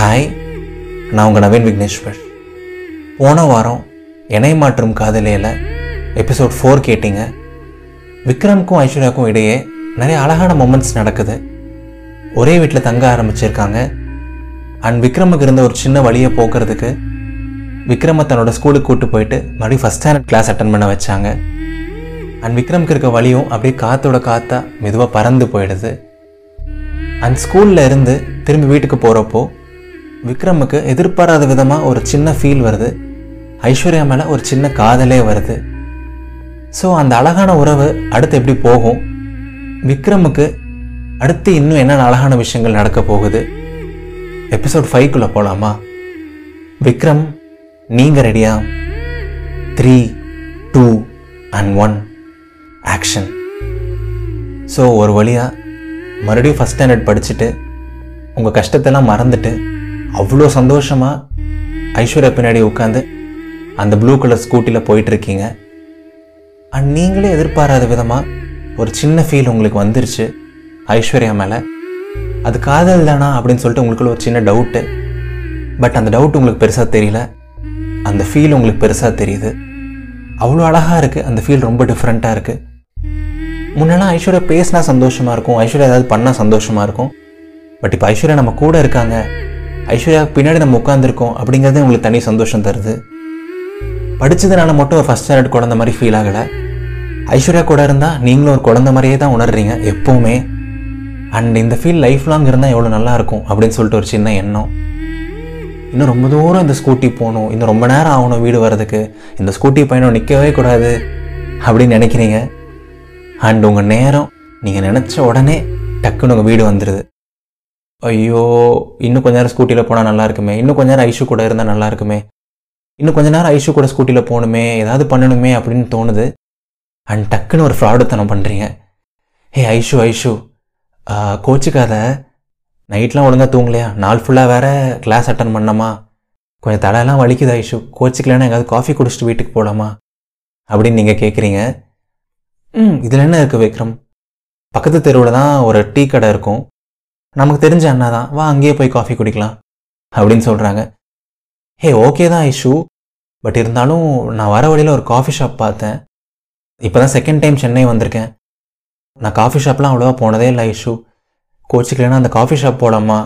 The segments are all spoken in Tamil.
ஹாய் நான் உங்கள் நவீன் விக்னேஸ்வர் போன வாரம் இணை மாற்றும் காதலியில் எபிசோட் ஃபோர் கேட்டிங்க. விக்ரம்க்கும் ஐஸ்வர்யாவுக்கும் இடையே நிறைய அழகான மொமெண்ட்ஸ் நடக்குது. ஒரே வீட்டில் தங்க ஆரம்பிச்சிருக்காங்க. அண்ட் விக்ரமுக்கு இருந்த ஒரு சின்ன வழியை போக்குறதுக்கு விக்ரமை தன்னோட ஸ்கூலுக்கு கூட்டு போயிட்டு மறுபடியும் ஃபஸ்ட் ஸ்டாண்டர்ட் கிளாஸ் அட்டன் பண்ண வச்சாங்க. அண்ட் விக்ரம்க்கு இருக்க வழியும் அப்படியே காத்தோட காத்தா மெதுவாக பறந்து போயிடுது. அண்ட் ஸ்கூல்ல இருந்து திரும்பி வீட்டுக்கு போகிறப்போ விக்ரமுக்கு எதிர்பாராத விதமாக ஒரு சின்ன ஃபீல் வருது. ஐஸ்வர்யா மேலே ஒரு சின்ன காதலே வருது. ஸோ அந்த அழகான உறவு அடுத்து எப்படி போகும்? விக்ரமுக்கு அடுத்து இன்னும் என்னென்ன அழகான விஷயங்கள் நடக்க போகுது? எபிசோட் ஃபைவ்க்குள்ளே போகலாமா விக்ரம் நீங்கள் ரெடியா three two and one action so ஒரு வழியாக மறுபடியும் ஃபஸ்ட் ஸ்டாண்டர்ட் படிச்சுட்டு உங்கள் கஷ்டத்தெல்லாம் மறந்துட்டு அவ்வளோ சந்தோஷமாக ஐஸ்வர்யா பின்னாடி உட்காந்து அந்த ப்ளூ கலர் ஸ்கூட்டியில் போயிட்டுருக்கீங்க. அண்ட் நீங்களே எதிர்பாராத விதமாக ஒரு சின்ன ஃபீல் உங்களுக்கு வந்துருச்சு ஐஸ்வர்யா மேலே. அது காதல் தானா அப்படின்னு சொல்லிட்டு உங்களுக்குள்ள ஒரு சின்ன டவுட்டு பட் அந்த டவுட் உங்களுக்கு பெருசாக தெரியல. அந்த ஃபீல் உங்களுக்கு பெருசாக தெரியுது. அவ்வளோ அழகாக இருக்குது அந்த ஃபீல் ரொம்ப டிஃப்ரெண்ட்டாக இருக்குது முன்னெல்லாம் ஐஸ்வர்யா பேசினா சந்தோஷமாக இருக்கும். ஐஸ்வர்யா ஏதாவது பண்ணால் சந்தோஷமாக இருக்கும். பட் இப்போ ஐஸ்வர்யா நம்ம கூட இருக்காங்க. ஐஸ்வர்யா பின்னாடி நம்ம உட்காந்துருக்கோம் அப்படிங்கிறது உங்களுக்கு தனி சந்தோஷம் தருது. படித்ததுனால மட்டும் ஒரு ஃபஸ்ட் ஸ்டாண்டர்ட் குழந்த மாதிரி ஃபீல் ஆகலை. ஐஸ்வர்யா கூட இருந்தால் நீங்களும் ஒரு குழந்த மாதிரியே தான் உணர்றீங்க எப்போவுமே. அண்ட் இந்த ஃபீல் லைஃப் லாங் இருந்தால் எவ்வளோ நல்லாயிருக்கும் அப்படின்னு சொல்லிட்டு ஒரு சின்ன எண்ணம். இன்னும் ரொம்ப தூரம் இந்த ஸ்கூட்டி போகணும் இன்னும் ரொம்ப நேரம் ஆகணும் வீடு வர்றதுக்கு. இந்த ஸ்கூட்டி பயணம் நிற்கவே கூடாது அப்படின்னு நினைக்கிறீங்க. அண்ட் உங்கள் நேரம் நீங்கள் நினச்ச உடனே டக்குன்னு உங்கள் வீடு வந்துடுது ஐயோ இன்னும் கொஞ்ச நேரம் ஸ்கூட்டியில் போனால் நல்லா இருக்குமே. இன்னும் கொஞ்ச நேரம் ஐஷு கூட இருந்தால் நல்லா இருக்குமே. இன்னும் கொஞ்ச நேரம் ஐஷு கூட ஸ்கூட்டியில் போகணுமே ஏதாவது பண்ணணுமே அப்படின்னு தோணுது. அண்ட் டக்குன்னு ஒரு ஃப்ராடுத்தனம் பண்ணுறீங்க ஹே ஐஷு ஐஷு. கோச்சுக்காத. நைட்லாம் ஒழுங்காக தூங்கலையா? நாள் ஃபுல்லாக வேற கிளாஸ் அட்டன் பண்ணமா கொஞ்சம் தலையெல்லாம் வலிக்குது ஐஷு. கோச்சிக்கலன்னா எங்கேயாவது காஃபி குடிச்சிட்டு வீட்டுக்கு போகலாமா அப்படின்னு நீங்கள் கேட்குறீங்க ம் இதில் என்ன இருக்குது விக்ரம்? பக்கத்து தெருவில் தான் ஒரு டீ கடை இருக்கும். நமக்கு தெரிஞ்ச அண்ணா தான் வா அங்கேயே போய் காஃபி குடிக்கலாம். அப்படின்னு சொல்கிறாங்க ஹே ஓகே தான் ஐஷு. பட் இருந்தாலும் நான் வர வழியில் ஒரு காஃபி ஷாப் பார்த்தேன். இப்போ தான் செகண்ட் டைம் சென்னை வந்திருக்கேன். நான் காஃபி ஷாப்லாம் அவ்வளோவா போனதே இல்லை ஐஷு. கோச்சிக்கலன்னா அந்த காஃபி ஷாப் போகலாமா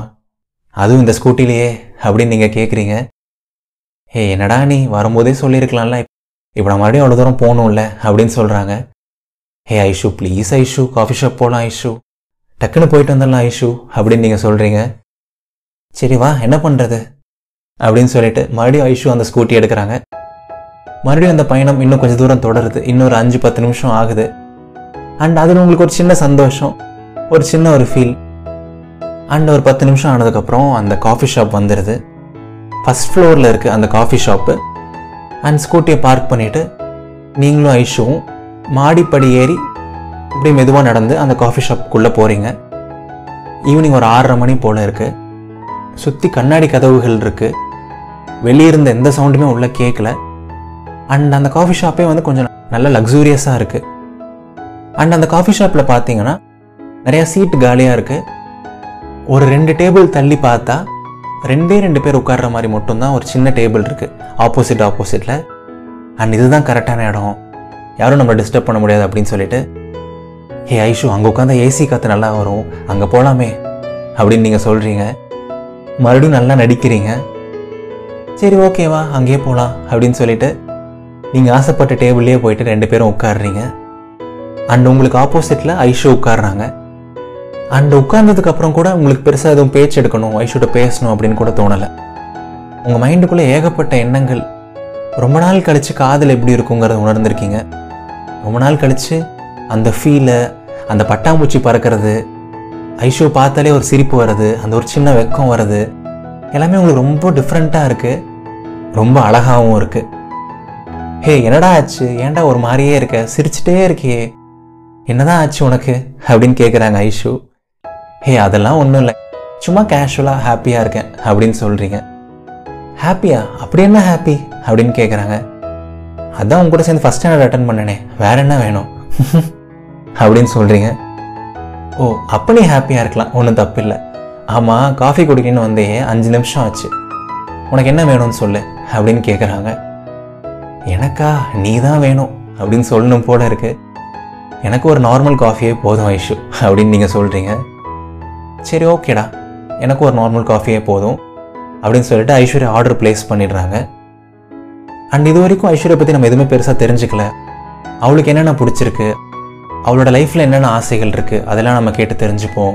அதுவும் இந்த ஸ்கூட்டிலேயே அப்படின்னு நீங்கள் கேட்குறீங்க ஏ என்னடா நீ? வரும்போதே சொல்லியிருக்கலாம்ல. இப்போ நான் மறுபடியும் அவ்வளோ தூரம் போகணும்ல அப்படின்னு சொல்கிறாங்க hey Aishu please Aishu. Coffee shop போகலாம் ஐஷு. டக்குன்னு போயிட்டு வந்துடலாம் ஐஷு. அப்படின்னு நீங்கள் சொல்கிறீங்க சரி வா என்ன பண்ணுறது அப்படின்னு சொல்லிட்டு மறுபடியும் ஐஷு அந்த ஸ்கூட்டி எடுக்கிறாங்க. மறுபடியும் அந்த பயணம் இன்னும் கொஞ்சம் தூரம் தொடருது. இன்னொரு அஞ்சு பத்து நிமிஷம் ஆகுது. அண்ட் அதில் உங்களுக்கு ஒரு சின்ன சந்தோஷம் ஒரு சின்ன ஒரு ஃபீல் அண்ட் ஒரு பத்து நிமிஷம் ஆனதுக்கப்புறம் அந்த காஃபி ஷாப் வந்துடுது ஃபஸ்ட் ஃப்ளோரில் இருக்குது அந்த காஃபி ஷாப்பு அண்ட் ஸ்கூட்டியை பார்க் பண்ணிவிட்டு நீங்களும் ஐஷுவும் மாடிப்படி ஏறி இப்படி மெதுவாக நடந்து அந்த காஃபி ஷாப்புக்குள்ளே போகிறீங்க ஈவினிங் ஒரு ஆறரை மணி போல் இருக்குது சுற்றி கண்ணாடி கதவுகள் இருக்குது வெளியே இருந்த எந்த சவுண்டுமே உள்ளே கேட்கல அண்ட் அந்த காஃபி ஷாப்பே வந்து கொஞ்சம் நல்ல லக்ஸூரியஸாக இருக்குது அண்ட் அந்த காஃபி ஷாப்பில் பார்த்தீங்கன்னா நிறையா சீட் காலியாக இருக்குது ஒரு ரெண்டு டேபிள் தள்ளி பார்த்தா ரெண்டே ரெண்டு பேர் உட்கார்ற மாதிரி மட்டும்தான் ஒரு சின்ன டேபிள் இருக்குது ஆப்போசிட் ஆப்போசிட்டில் அண்ட் இதுதான் கரெக்டான இடம். யாரும் நம்ம டிஸ்டர்ப் பண்ண முடியாது அப்படின்னு சொல்லிட்டு ஏ ஐஷு அங்கே உட்காந்தா ஏசி காற்று நல்லா வரும். அங்கே போகலாமே அப்படின்னு நீங்கள் சொல்கிறீங்க மறுபடியும் நல்லா நடிக்கிறீங்க. சரி ஓகேவா அங்கேயே போகலாம் அப்படின்னு சொல்லிட்டு நீங்கள் ஆசைப்பட்ட டேபிள்லேயே போயிட்டு ரெண்டு பேரும் உட்காடுறீங்க அண்ட் உங்களுக்கு ஆப்போசிட்டில் ஐஷு உட்காடுறாங்க அண்ட் உட்கார்ந்ததுக்கப்புறம் கூட உங்களுக்கு பெருசாக எதுவும் பேச்சு எடுக்கணும் ஐஷுட்ட பேசணும் அப்படின்னு கூட தோணலை. உங்கள் மைண்டுக்குள்ளே ஏகப்பட்ட எண்ணங்கள். ரொம்ப நாள் கழித்து காதல் எப்படி இருக்குங்கிறத உணர்ந்திருக்கீங்க. ரொம்ப நாள் கழித்து அந்த ஃபீலை அந்த பட்டாம்பூச்சி பறக்கிறது ஐஷோ பார்த்தாலே ஒரு சிரிப்பு வருது அந்த ஒரு சின்ன வெக்கம் வருது. எல்லாமே உங்களுக்கு ரொம்ப டிஃப்ரெண்ட்டாக இருக்குது ரொம்ப அழகாகவும் இருக்குது ஹே என்னடா ஆச்சு? ஏன்டா ஒரு மாதிரியே இருக்க? சிரிச்சிட்டே இருக்கியே. என்னதான் ஆச்சு உனக்கு? அப்படின்னு கேட்குறாங்க ஐஷு. ஹே அதெல்லாம் ஒன்றும் இல்லை. சும்மா கேஷுவலாக ஹாப்பியாக இருக்கேன் அப்படின்னு சொல்கிறீங்க ஹாப்பியா அப்படி என்ன ஹாப்பி அப்படின்னு கேட்குறாங்க அதான் உங்க கூட சேர்ந்து ஃபஸ்ட் ஸ்டாண்டர்ட் அட்டன் பண்ணனே. வேற என்ன வேணும்? அப்படின்னு சொல்கிறீங்க ஓ அப்போ நீ ஹாப்பியாக இருக்கலாம். ஒன்றும் தப்பு இல்லை ஆமாம் காஃபி குடிக்கணும்னு வந்தே அஞ்சு நிமிஷம் ஆச்சு. உனக்கு என்ன வேணும்னு சொல்லு அப்படின்னு கேட்குறாங்க எனக்கா? நீ தான் வேணும் அப்படின்னு சொல்லணும் போல இருக்கு. எனக்கு ஒரு நார்மல் காஃபியே போதும் ஐஷு அப்படின்னு நீங்கள் சொல்கிறீங்க சரி ஓகேடா எனக்கு ஒரு நார்மல் காஃபியே போதும் அப்படின்னு சொல்லிட்டு ஐஸ்வர்யா ஆர்டர் ப்ளேஸ் பண்ணிடுறாங்க. அண்ட் இது வரைக்கும் ஐஸ்வர்யா பற்றி நம்ம எதுவுமே பெருசாக தெரிஞ்சுக்கல. அவளுக்கு என்னென்ன பிடிச்சிருக்கு? அவளோட லைஃப்பில் என்னென்ன ஆசைகள் இருக்குது அதெல்லாம் நம்ம கேட்டு தெரிஞ்சுப்போம்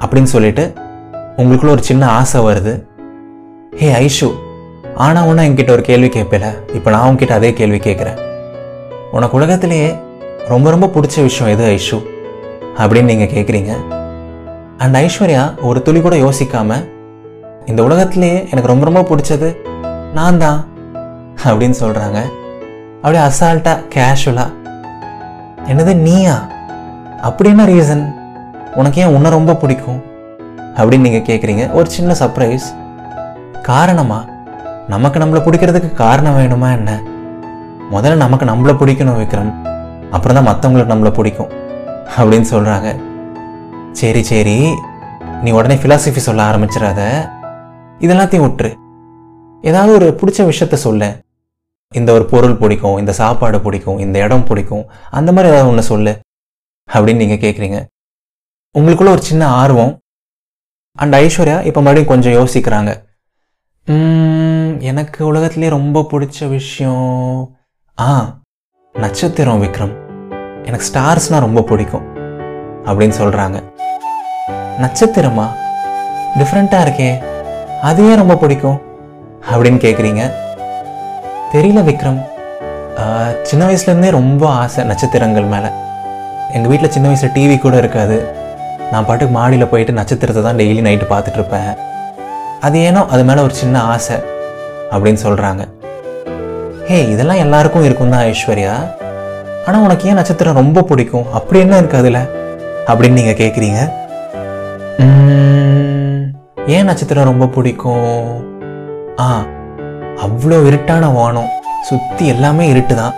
அப்படின்னு சொல்லிட்டு உங்களுக்குள்ள ஒரு சின்ன ஆசை வருது. ஹே ஐஷு ஆனால் ஒன்றா என்கிட்ட ஒரு கேள்வி கேட்பல? இப்போ நான் உங்ககிட்ட அதே கேள்வி கேட்குறேன். உனக்கு உலகத்திலேயே ரொம்ப ரொம்ப பிடிச்ச விஷயம் எது ஐஷு? அப்படின்னு நீங்கள் கேட்குறீங்க. அண்ட் ஐஸ்வர்யா ஒரு துளி கூட யோசிக்காம இந்த உலகத்திலேயே எனக்கு ரொம்ப ரொம்ப பிடிச்சது நான் தான் அப்படின்னு சொல்கிறாங்க அப்படியே அசால்ட்டாக கேஷுவலாக என்னது நீயா? அப்படி என்ன ரீசன் உனக்கு ஏன் உன்னை ரொம்ப பிடிக்கும்? அப்படின்னு நீங்கள் கேட்குறீங்க ஒரு சின்ன சர்ப்ரைஸ் காரணமா? நமக்கு நம்மளை பிடிக்கிறதுக்கு காரணம் வேணுமா என்ன? முதல்ல நமக்கு நம்மளை பிடிக்கணும் விக்ரம். அப்புறம் தான் மற்றவங்களுக்கு நம்மளை பிடிக்கும். அப்படின்னு சொல்கிறாங்க சரி சரி. நீ உடனே ஃபிலாசபி சொல்ல ஆரம்பிச்சிடாத. இதெல்லாத்தையும் விட்டுரு. ஏதாவது ஒரு பிடிச்ச விஷயத்த சொல்ல. இந்த ஒரு பொருள் பிடிக்கும் இந்த சாப்பாடு பிடிக்கும் இந்த இடம் பிடிக்கும் அந்த மாதிரி ஏதாவது ஒன்று சொல்லு அப்படின்னு நீங்கள் கேட்குறீங்க உங்களுக்குள்ள ஒரு சின்ன ஆர்வம். அண்ட் ஐஸ்வர்யா இப்போ மறுபடியும் கொஞ்சம் யோசிக்கிறாங்க. எனக்கு உலகத்திலே ரொம்ப பிடிச்ச விஷயம். ஆ நட்சத்திரம் விக்ரம். எனக்கு ஸ்டார்ஸ்னால் ரொம்ப பிடிக்கும். அப்படின்னு சொல்கிறாங்க நட்சத்திரமா? டிஃப்ரெண்ட்டாக இருக்கே. அது ஏன் ரொம்ப பிடிக்கும்? அப்படின்னு கேட்குறீங்க தெரியல விக்ரம். சின்ன வயசுலேருந்தே ரொம்ப ஆசை நட்சத்திரங்கள் மேலே. எங்கள் வீட்டில் சின்ன வயசில் டிவி கூட இருக்காது. நான் பாட்டுக்கு மாடியில் போயிட்டு நட்சத்திரத்தை தான் டெய்லி நைட்டு பார்த்துட்ருப்பேன். அது ஏனோ அது மேலே ஒரு சின்ன ஆசை அப்படின்னு சொல்கிறாங்க ஹே இதெல்லாம் எல்லாருக்கும் இருக்கும் தான் ஐஸ்வர்யா. ஆனால் உனக்கு ஏன் நட்சத்திரம் ரொம்ப பிடிக்கும்? அப்படி என்ன இருக்கு அதில்? அப்படின்னு நீங்கள் கேட்குறீங்க ஏன் நட்சத்திரம் ரொம்ப பிடிக்கும்? ஆ அவ்வளோ இருட்டான வானம். சுற்றி எல்லாமே இருட்டு தான்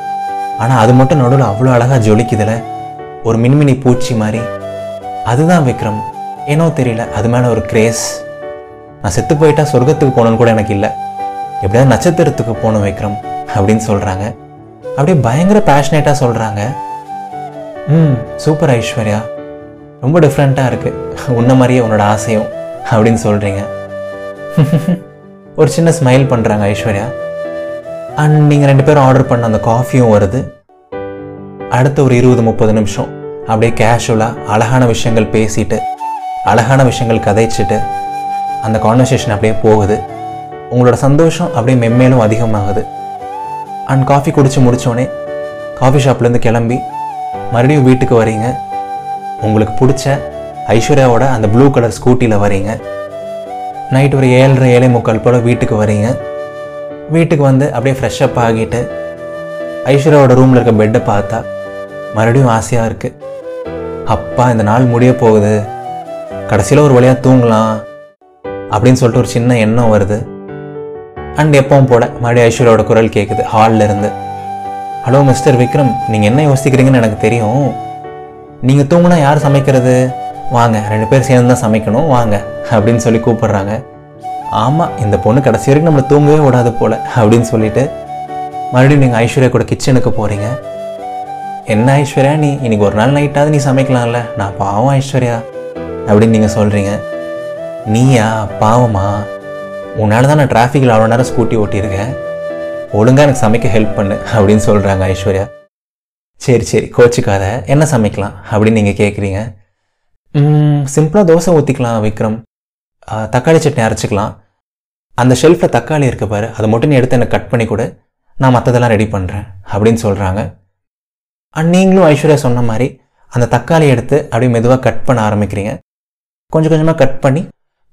ஆனால் அது மட்டும் நடுவில் அவ்வளோ அழகாக ஜொலிக்குதுல. ஒரு மின்மினி பூச்சி மாதிரி. அதுதான் விக்ரம். ஏனோ தெரியல அது மேலே ஒரு கிரேஸ் நான் செத்து போயிட்டா சொர்க்கத்துக்கு போகணுன்னு கூட எனக்கு இல்லை. எப்படியாவது நட்சத்திரத்துக்கு போகணும் விக்ரம் அப்படின்னு சொல்கிறாங்க அப்படியே பயங்கர பேஷனேட்டாக சொல்கிறாங்க ம் சூப்பர் ஐஸ்வர்யா. ரொம்ப டிஃப்ரெண்ட்டாக இருக்குது உன்ன மாதிரியே உன்னோட ஆசையும் அப்படின்னு சொல்கிறீங்க ஒரு சின்ன ஸ்மைல் பண்ணுறாங்க ஐஸ்வர்யா. அண்ட் நீங்கள் ரெண்டு பேரும் ஆர்டர் பண்ண அந்த காஃபியும் வருது. அடுத்த ஒரு இருபது முப்பது நிமிஷம் அப்படியே கேஷுவலாக அழகான விஷயங்கள் பேசிட்டு அழகான விஷயங்கள் கதைச்சிட்டு அந்த கான்வர்சேஷன் அப்படியே போகுது. உங்களோட சந்தோஷம் அப்படியே மென்மேலும் அதிகமாகுது. அண்ட் காஃபி குடிச்சு முடித்தோடனே காஃபி ஷாப்லேருந்து கிளம்பி மறுபடியும் வீட்டுக்கு வரீங்க. உங்களுக்கு பிடிச்ச ஐஸ்வர்யாவோட அந்த ப்ளூ கலர் ஸ்கூட்டியில் வரீங்க. நைட் ஒரு ஏழரை ஏழை முக்கால் போல் வீட்டுக்கு வரீங்க. வீட்டுக்கு வந்து அப்படியே ஃப்ரெஷ்அப் ஆகிட்டு ஐஸ்வர்யாவோட ரூமில் இருக்க பெட்டை பார்த்தா மறுபடியும் ஆசையாக இருக்குது அப்பா இந்த நாள் முடிய போகுது. கடைசியில் ஒரு வழியாக தூங்கலாம் அப்படின்னு சொல்லிட்டு ஒரு சின்ன எண்ணம் வருது. அண்ட் எப்பவும் போல மறுபடியும் ஐஸ்வர்யாவோட குரல் கேட்குது ஹாலில் இருந்து. ஹலோ மிஸ்டர் விக்ரம் நீங்கள் என்ன யோசிக்கிறீங்கன்னு எனக்கு தெரியும். நீங்கள் தூங்கினா யார் சமைக்கிறது? வாங்க ரெண்டு பேர் சேர்ந்து தான் சமைக்கணும் வாங்க அப்படின்னு சொல்லி கூப்பிடுறாங்க. ஆமாம் இந்த பொண்ணு கடைசி வரைக்கும் நம்மளை தூங்கவே விடாது போல் அப்படின்னு சொல்லிட்டு மறுபடியும் நீங்கள் ஐஸ்வர்யா கூட கிச்சனுக்கு போகிறீங்க என்ன ஐஸ்வர்யா நீ இன்னைக்கு ஒரு நாள் நைட்டாவது நீ சமைக்கலாம்ல? நான் பாவம் ஐஸ்வர்யா அப்படின்னு நீங்கள் சொல்கிறீங்க நீயா பாவமா? உன்னால தான் நான் டிராஃபிக்கில் அவ்வளோ நேரம் ஸ்கூட்டி ஓட்டியிருக்கேன் ஒழுங்காக எனக்கு சமைக்க ஹெல்ப் பண்ணு அப்படின்னு சொல்கிறாங்க ஐஸ்வர்யா. சரி சரி கோச்சிக்காத என்ன சமைக்கலாம் அப்படின்னு நீங்கள் கேட்குறீங்க சிம்பிளாக தோசை ஊற்றிக்கலாம் விக்ரம். தக்காளி சட்னி அரைச்சிக்கலாம். அந்த ஷெல்ஃபில் தக்காளி இருக்கு பாரு அதை மட்டும் நீ எடுத்து எனக்கு கட் பண்ணி கொடு. நான் மற்றதெல்லாம் ரெடி பண்ணுறேன் அப்படின்னு சொல்கிறாங்க அண்ட் நீங்களும் ஐஸ்வர்யா சொன்ன மாதிரி அந்த தக்காளி எடுத்து அப்படியே மெதுவாக கட் பண்ண ஆரம்பிக்கிறீங்க. கொஞ்சம் கொஞ்சமாக கட் பண்ணி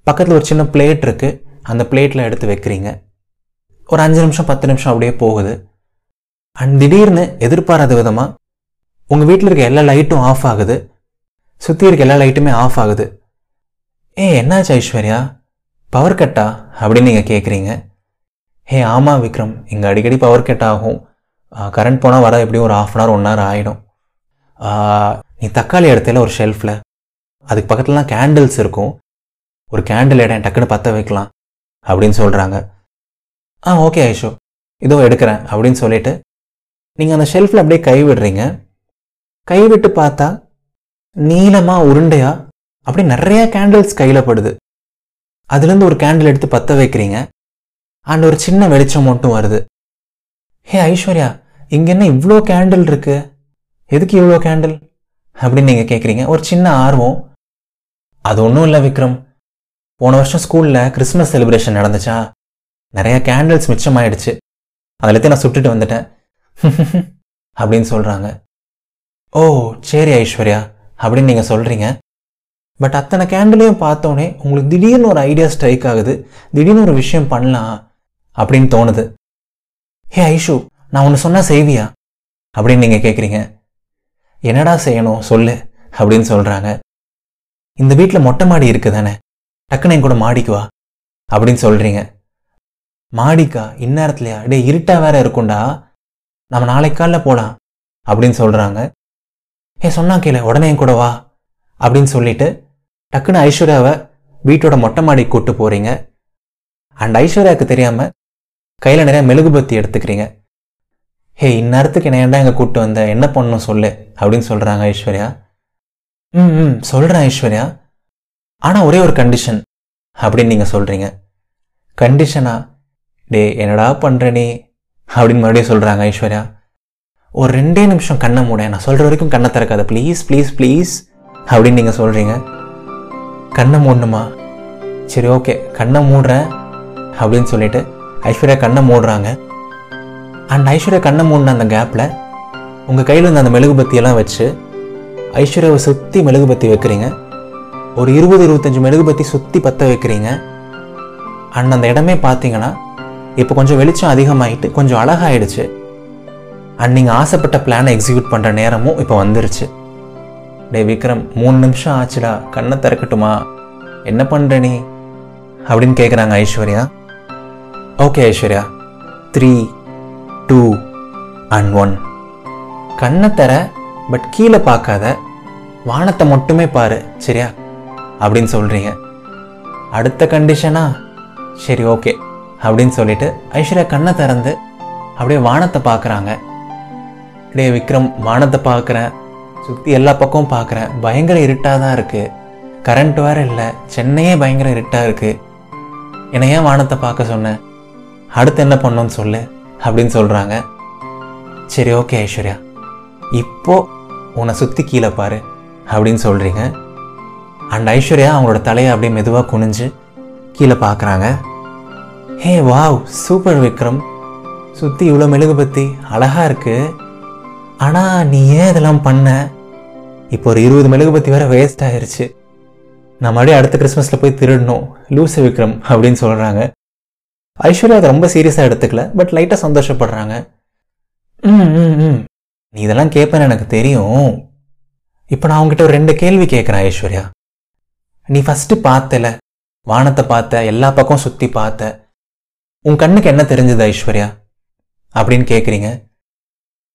பக்கத்தில் ஒரு சின்ன பிளேட் இருக்குது அந்த பிளேட்டில் எடுத்து வைக்கிறீங்க. ஒரு அஞ்சு நிமிஷம் பத்து நிமிஷம் அப்படியே போகுது. அண்ட் திடீர்னு எதிர்பாராத விதமாக உங்கள் வீட்டில் இருக்க எல்லா லைட்டும் ஆஃப் ஆகுது. சுற்றி இருக்க எல்லா லைட்டுமே ஆஃப் ஆகுது. ஏ என்னாச்சு ஐஸ்வர்யா? பவர் கட்டா அப்படின்னு நீங்கள் கேட்குறீங்க ஹே ஆமாம் விக்ரம். இங்கே அடிக்கடி பவர் கட் ஆகும். கரண்ட் போனால் வர எப்படியும் ஒரு half an hour one hour ஆகிடும் நீ தக்காளி இடத்துல ஒரு ஷெல்ஃபில் அதுக்கு பக்கத்துலலாம் கேண்டில்ஸ் இருக்கும். ஒரு கேண்டில் இடம் டக்குன்னு பற்ற வைக்கலாம். அப்படின்னு சொல்கிறாங்க ஆ ஓகே ஐஷோ. இதோ எடுக்கிறேன் அப்படின்னு சொல்லிட்டு நீங்கள் அந்த ஷெல்ஃபில் அப்படியே கை விடுறீங்க. கைவிட்டு பார்த்தா நீளமாக உருண்டையா? அப்படியே நிறைய கேண்டில்ஸ் கையில் படுது. அதுலேருந்து ஒரு கேண்டில் எடுத்து பற்ற வைக்கிறீங்க. அண்ட் ஒரு சின்ன வெளிச்சம் மட்டும் வருது. ஹே ஐஸ்வர்யா இங்கே என்ன இவ்வளோ கேண்டில் இருக்கு? எதுக்கு இவ்வளோ கேண்டில் அப்படின்னு நீங்கள் கேட்குறீங்க ஒரு சின்ன ஆர்வம். அது ஒன்றும் இல்லை விக்ரம். போன வருஷம் ஸ்கூலில் கிறிஸ்மஸ் செலிப்ரேஷன் நடந்துச்சா? நிறையா கேண்டில்ஸ் மிச்சமாயிடுச்சு. அதில் நான் சுட்டுட்டு வந்துட்டேன். அப்படின்னு சொல்கிறாங்க ஓ சரி ஐஸ்வர்யா. அப்படின்னு நீங்கள் சொல்கிறீங்க பட் அத்தனை கேண்டிலையும் பார்த்தோன்னே உங்களுக்கு திடீர்னு ஒரு ஐடியா ஸ்ட்ரைக் ஆகுது. திடீர்னு ஒரு விஷயம் பண்ணலாம் அப்படின்னு தோணுது. ஹே ஐஷு நான் ஒன்று சொன்னால் செய்வியா? அப்படின்னு நீங்கள் கேட்குறீங்க என்னடா செய்யணும்? சொல்லு அப்படின்னு சொல்கிறாங்க இந்த வீட்டில் மொட்டை மாடி இருக்குது தானே டக்குன்னு என் கூட மாடிக்கு வா அப்படின்னு சொல்கிறீங்க மாடிக்கா? இந்நேரத்துலையா? டே இருட்டா வேற இருக்கும்டா. நம்ம நாளைக்கு காலைல போகலாம் அப்படின்னு சொல்கிறாங்க ஏ சொன்னா கேளு உடனே கூட வா அப்படின்னு சொல்லிட்டு டக்குன்னு ஐஸ்வர்யாவை வீட்டோட மொட்டை மாடிக்கு கூட்டு போகிறீங்க அண்ட் ஐஸ்வர்யாவுக்கு தெரியாமல் கையில் நிறைய மெழுகுபத்தி எடுத்துக்கிறீங்க. ஹே இந்நேரத்துக்கு என்ன ஏன்டா இங்கே கூப்பிட்டு வந்த? என்ன பண்ணணும் சொல்லு அப்படின்னு சொல்கிறாங்க ஐஸ்வர்யா. ம் ம் சொல்கிறேன் ஐஸ்வர்யா. ஆனால் ஒரே ஒரு கண்டிஷன் அப்படின்னு நீங்கள் சொல்கிறீங்க கண்டிஷனா டே என்னடா பண்ணுற நீ? அப்படின்னு மறுபடியும் சொல்கிறாங்க ஐஸ்வர்யா. ஒரு ரெண்டே நிமிஷம் கண்ணை மூட நான் சொல்கிற வரைக்கும் கண்ணை திறக்காத. ப்ளீஸ் ப்ளீஸ் ப்ளீஸ் அப்படின்னு நீங்கள் சொல்கிறீங்க கண்ணை மூடணுமா? சரி ஓகே கண்ணை மூடுறேன் அப்படின்னு சொல்லிட்டு ஐஸ்வர்யா கண்ணை மூடுறாங்க. அண்ட் ஐஸ்வர்யா கண்ணை மூடின அந்த கேப்பில் உங்கள் கையில் இருந்த அந்த மெழுகுபத்தியெல்லாம் வச்சு ஐஸ்வர்யாவை சுற்றி மெழுகுபத்தி வைக்கிறீங்க. ஒரு இருபது இருபத்தஞ்சி மெழுகுபத்தி சுற்றி பற்ற வைக்கிறீங்க. அண்ட் அந்த இடமே பார்த்தீங்கன்னா இப்போ கொஞ்சம் வெளிச்சம் அதிகமாகிட்டு கொஞ்சம் அழகாயிடுச்சு. அண்ட் நீங்கள் ஆசைப்பட்ட பிளானை எக்ஸிக்யூட் பண்ணுற நேரமும் இப்போ வந்துருச்சு. டே விக்ரம் மூணு நிமிஷம் ஆச்சுடா கண்ணை திறக்கட்டுமா? என்ன பண்ணுற நீ? அப்படின்னு கேட்குறாங்க Aishwarya. Okay Aishwarya. Three two and one கண்ணை தர பட் கீழே பார்க்காத. வானத்தை மட்டுமே பாரு சரியா? அப்படின்னு சொல்கிறீங்க அடுத்த கண்டிஷனா சரி ஓகே அப்படின்னு சொல்லிட்டு ஐஸ்வர்யா கண்ணை திறந்து அப்படியே வானத்தை பார்க்குறாங்க. டே விக்ரம் வானத்தை பார்க்குறேன். சுற்றி எல்லா பக்கமும் பார்க்குறேன். பயங்கர இருட்டாக தான் இருக்குது கரண்ட் வேறு இல்லை. சென்னையே பயங்கர இருட்டாக இருக்குது என்னை ஏன் வானத்தை பார்க்க சொன்னேன் அடுத்து என்ன பண்ணணும்னு சொல்லு அப்படின்னு சொல்கிறாங்க சரி ஓகே ஐஸ்வர்யா. இப்போ உன்னை சுற்றி கீழே பாரு அப்படின்னு சொல்கிறீங்க அண்ட் ஐஸ்வர்யா அவங்களோட தலையை அப்படியே மெதுவாக குனிஞ்சு கீழே பார்க்குறாங்க. Hey wow super Vikram. சுற்றி இவ்வளோ மெழுகுபத்தி அழகாக இருக்குது ஆனால் நீ ஏன் இதெல்லாம் பண்ண? இப்போ ஒரு இருபது மெழுகுபத்தி வேற வேஸ்ட் ஆயிடுச்சு நான் மறுபடியும் அடுத்த கிறிஸ்மஸில் போய் திருடணும். லூசு விக்ரம் அப்படின்னு சொல்கிறாங்க ஐஸ்வர்யா அதை ரொம்ப சீரியஸாக எடுத்துக்கல பட் லைட்டாக சந்தோஷப்படுறாங்க. ம் ம் ம். நீ இதெல்லாம் கேட்பேன்னு எனக்கு தெரியும். இப்போ நான் உங்ககிட்ட ஒரு ரெண்டு கேள்வி கேட்குறேன் ஐஸ்வர்யா. நீ ஃபஸ்ட்டு பார்த்தல வானத்தை பார்த்த எல்லா பக்கம் சுற்றி பார்த்த. உன் கண்ணுக்கு என்ன தெரிஞ்சது ஐஸ்வர்யா? அப்படின்னு கேட்குறீங்க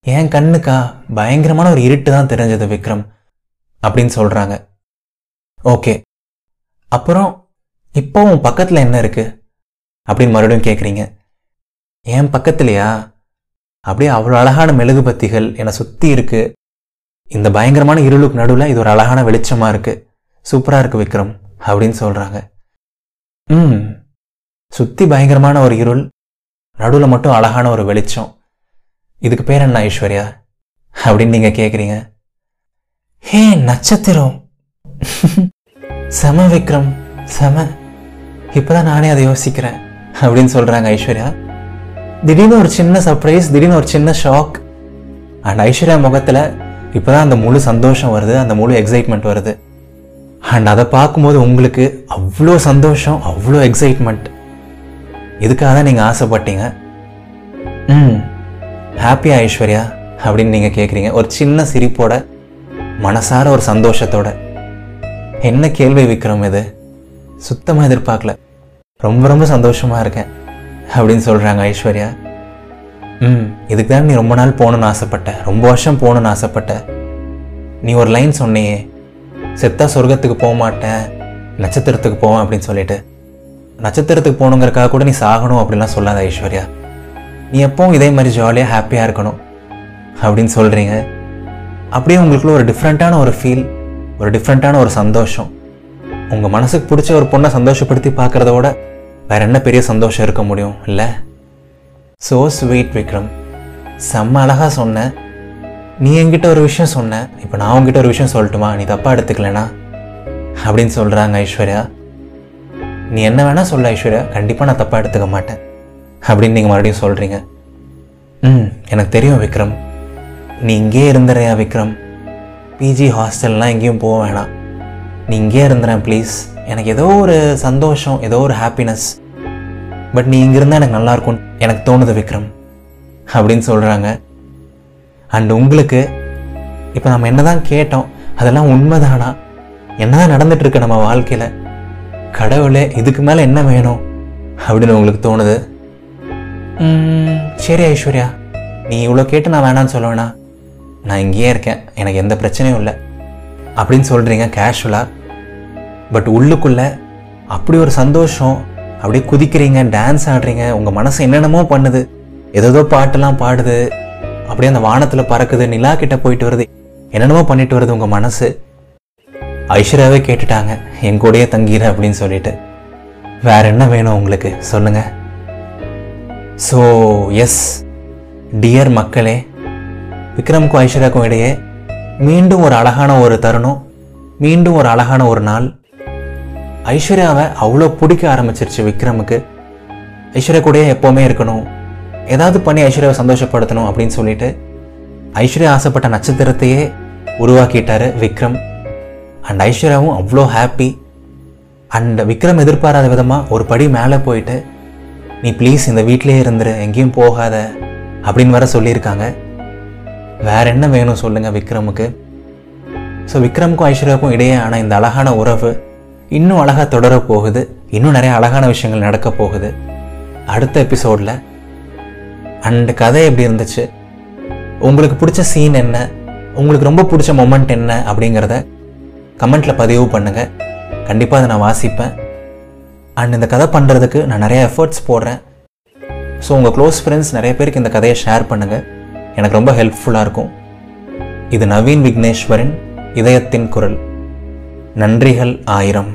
என் கண்ணுக்கா பயங்கரமான ஒரு இருட்டு தான் தெரிஞ்சது விக்ரம் அப்படின்னு சொல்கிறாங்க ஓகே. அப்புறம் இப்போ உன் பக்கத்தில் என்ன இருக்கு? அப்படின்னு மறுபடியும் கேட்குறீங்க என் பக்கத்துலையா? அப்படியே அவ்வளோ அழகான மெழுகுபத்திகள் என்னை சுற்றி இருக்கு. இந்த பயங்கரமான இருளுக்கு நடுவில் இது ஒரு அழகான வெளிச்சமாக இருக்குது சூப்பராக இருக்குது விக்ரம் அப்படின்னு சொல்கிறாங்க ம். சுற்றி பயங்கரமான ஒரு இருள் நடுவில் மட்டும் அழகான ஒரு வெளிச்சம். இதுக்கு பேர் என்ன ஐஸ்வர்யா? அப்படின்னு நீங்கள் கேட்குறீங்க ஹே நட்சத்திரம்? செம விக்ரம் செம. இப்போதான் நானே அதை யோசிக்கிறேன் அப்படின்னு சொல்கிறாங்க ஐஸ்வர்யா. திடீர்னு ஒரு சின்ன சர்ப்ரைஸ் திடீர்னு ஒரு சின்ன ஷாக் அண்ட் ஐஸ்வர்யா முகத்தில் இப்போ தான் அந்த முழு சந்தோஷம் வருது அந்த முழு எக்ஸைட்மெண்ட் வருது. அண்ட் அதை பார்க்கும்போது உங்களுக்கு அவ்வளோ சந்தோஷம் அவ்வளோ எக்ஸைட்மெண்ட் இதுக்காக தான் நீங்கள் ஆசைப்பட்டீங்க. ம். ஹாப்பியா ஐஸ்வர்யா? அப்படின்னு நீங்கள் கேட்குறீங்க ஒரு சின்ன சிரிப்போட மனசார ஒரு சந்தோஷத்தோட. என்ன கேள்வி விக்ரம் இது? சுத்தமாக எதிர்பார்க்கல ரொம்ப ரொம்ப சந்தோஷமாக இருக்கேன் அப்படின்னு சொல்கிறாங்க ஐஸ்வர்யா. ம் இதுக்கு தான் நீ ரொம்ப நாள் போகணுன்னு ஆசைப்பட்ட. ரொம்ப வருஷம் போகணுன்னு ஆசைப்பட்ட. நீ ஒரு லைன் சொன்னியே செத்தா சொர்க்கத்துக்கு போக மாட்டேன். நட்சத்திரத்துக்கு போவேன் அப்படின்னு சொல்லிட்டு. நட்சத்திரத்துக்கு போகணுங்கிறக்காக கூட நீ சாகணும் அப்படின்லாம் சொல்லாத ஐஸ்வர்யா. நீ எப்பவும் இதே மாதிரி ஜாலியாக ஹாப்பியாக இருக்கணும் அப்படின்னு சொல்கிறீங்க அப்படியே உங்களுக்குள்ள ஒரு டிஃப்ரெண்ட்டான ஒரு ஃபீல் ஒரு டிஃப்ரெண்ட்டான ஒரு சந்தோஷம். உங்கள் மனசுக்கு பிடிச்ச ஒரு பொண்ணை சந்தோஷப்படுத்தி பார்க்குறத விட வேறு என்ன பெரிய சந்தோஷம் இருக்க முடியும் இல்லை? So sweet Vikram. செம்ம அழகாக சொன்ன. நீ என்கிட்ட ஒரு விஷயம் சொன்ன. இப்போ நான் உங்ககிட்ட ஒரு விஷயம் சொல்லட்டுமா? நீ தப்பாக எடுத்துக்கலனா? அப்படின்னு சொல்கிறாங்க ஐஸ்வர்யா. நீ என்ன வேணால் சொல்ல ஐஸ்வர்யா. கண்டிப்பாக நான் தப்பாக எடுத்துக்க மாட்டேன். அப்படின்னு நீங்கள் மறுபடியும் சொல்கிறீங்க ம். எனக்கு தெரியும் விக்ரம். நீ இங்கேயே இருந்துறியா விக்ரம்? பிஜி ஹாஸ்டல்லாம் எங்கேயும் போக வேணாம். நீ இங்கேயே இருந்துறேன் ப்ளீஸ் எனக்கு ஏதோ ஒரு சந்தோஷம் ஏதோ ஒரு ஹாப்பினஸ் பட் நீ இங்கே இருந்தால் எனக்கு நல்லா இருக்கும் எனக்கு தோணுது விக்ரம். அப்படின்னு சொல்கிறாங்க அண்ட் உங்களுக்கு இப்போ நம்ம என்னதான் கேட்டோம் அதெல்லாம் உண்மைதானா? என்னதான் நடந்துட்டு இருக்கு நம்ம வாழ்க்கையில்? கடவுளே இதுக்கு மேலே என்ன வேணும்? அப்படின்னு உங்களுக்கு தோணுது. சரி ஐஸ்வர்யா. நீ இவ்வளோ கேட்டு நான் வேணான்னு சொல்லுவேண்ணா நான் இங்கேயே இருக்கேன். எனக்கு எந்த பிரச்சனையும் இல்லை. அப்படின்னு சொல்கிறீங்க கேஷுவலாக பட் உள்ளுக்குள்ள அப்படி ஒரு சந்தோஷம் அப்படியே குதிக்கிறீங்க டான்ஸ் ஆடுறீங்க உங்கள் மனசு என்னென்னமோ பண்ணுது. ஏதோ பாட்டெல்லாம் பாடுது. அப்படியே அந்த வானத்தில் பறக்குது நிலா கிட்ட போயிட்டு வருது. என்னென்னமோ பண்ணிட்டு வருது உங்கள் மனசு. ஐஸ்வர்யாவே கேட்டுட்டாங்க என் கூடயே தங்கிடு அப்படின்னு சொல்லிட்டு. வேற என்ன வேணும் உங்களுக்கு? சொல்லுங்கள் ஸோ எஸ் டியர் மக்களே விக்ரம்க்கும் ஐஸ்வர்யாக்கும் இடையே மீண்டும் ஒரு அழகான ஒரு தருணம் மீண்டும் ஒரு அழகான ஒரு நாள். ஐஸ்வர்யாவை அவ்வளோ பிடிக்க ஆரம்பிச்சிருச்சு விக்ரமுக்கு. ஐஸ்வர்யா கூடயே எப்போவுமே இருக்கணும். ஏதாவது பண்ணி ஐஸ்வர்யாவை சந்தோஷப்படுத்தணும் அப்படின்னு சொல்லிட்டு ஐஸ்வர்யா ஆசைப்பட்ட நட்சத்திரத்தையே உருவாக்கிட்டாரு விக்ரம். அண்ட் ஐஸ்வர்யாவும் அவ்வளோ ஹாப்பி அண்ட் விக்ரம் எதிர்பாராத விதமாக ஒரு படி மேலே போயிட்டு நீ ப்ளீஸ் இந்த வீட்டிலேயே இருந்துரு எங்கேயும் போகாத அப்படின்னு வர சொல்லியிருக்காங்க. வேற என்ன வேணும் சொல்லுங்கள் விக்ரமுக்கு? ஸோ விக்ரமுக்கும் ஐஸ்வர்யாவுக்கும் இடையே ஆன இந்த அழகான உறவு இன்னும் அழகாக தொடர போகுது. இன்னும் நிறைய அழகான விஷயங்கள் நடக்க போகுது. அடுத்த எபிசோடில் அண்ட் கதை எப்படி இருந்துச்சு? உங்களுக்கு பிடிச்ச சீன் என்ன? உங்களுக்கு ரொம்ப பிடிச்ச மொமெண்ட் என்ன அப்படிங்கிறத கமெண்ட்டில் பதிவு பண்ணுங்கள் கண்டிப்பாக அதை நான் வாசிப்பேன். அண்ட் இந்த கதை பண்ணுறதுக்கு நான் நிறைய எஃபர்ட்ஸ் போடுறேன். ஸோ உங்கள் க்ளோஸ் ஃப்ரெண்ட்ஸ் நிறைய பேருக்கு இந்த கதையை ஷேர் பண்ணுங்கள் எனக்கு ரொம்ப ஹெல்ப்ஃபுல்லாக இருக்கும். இது நவீன் விக்னேஸ்வரின் இதயத்தின் குரல். நன்றிகள் ஆயிரம்.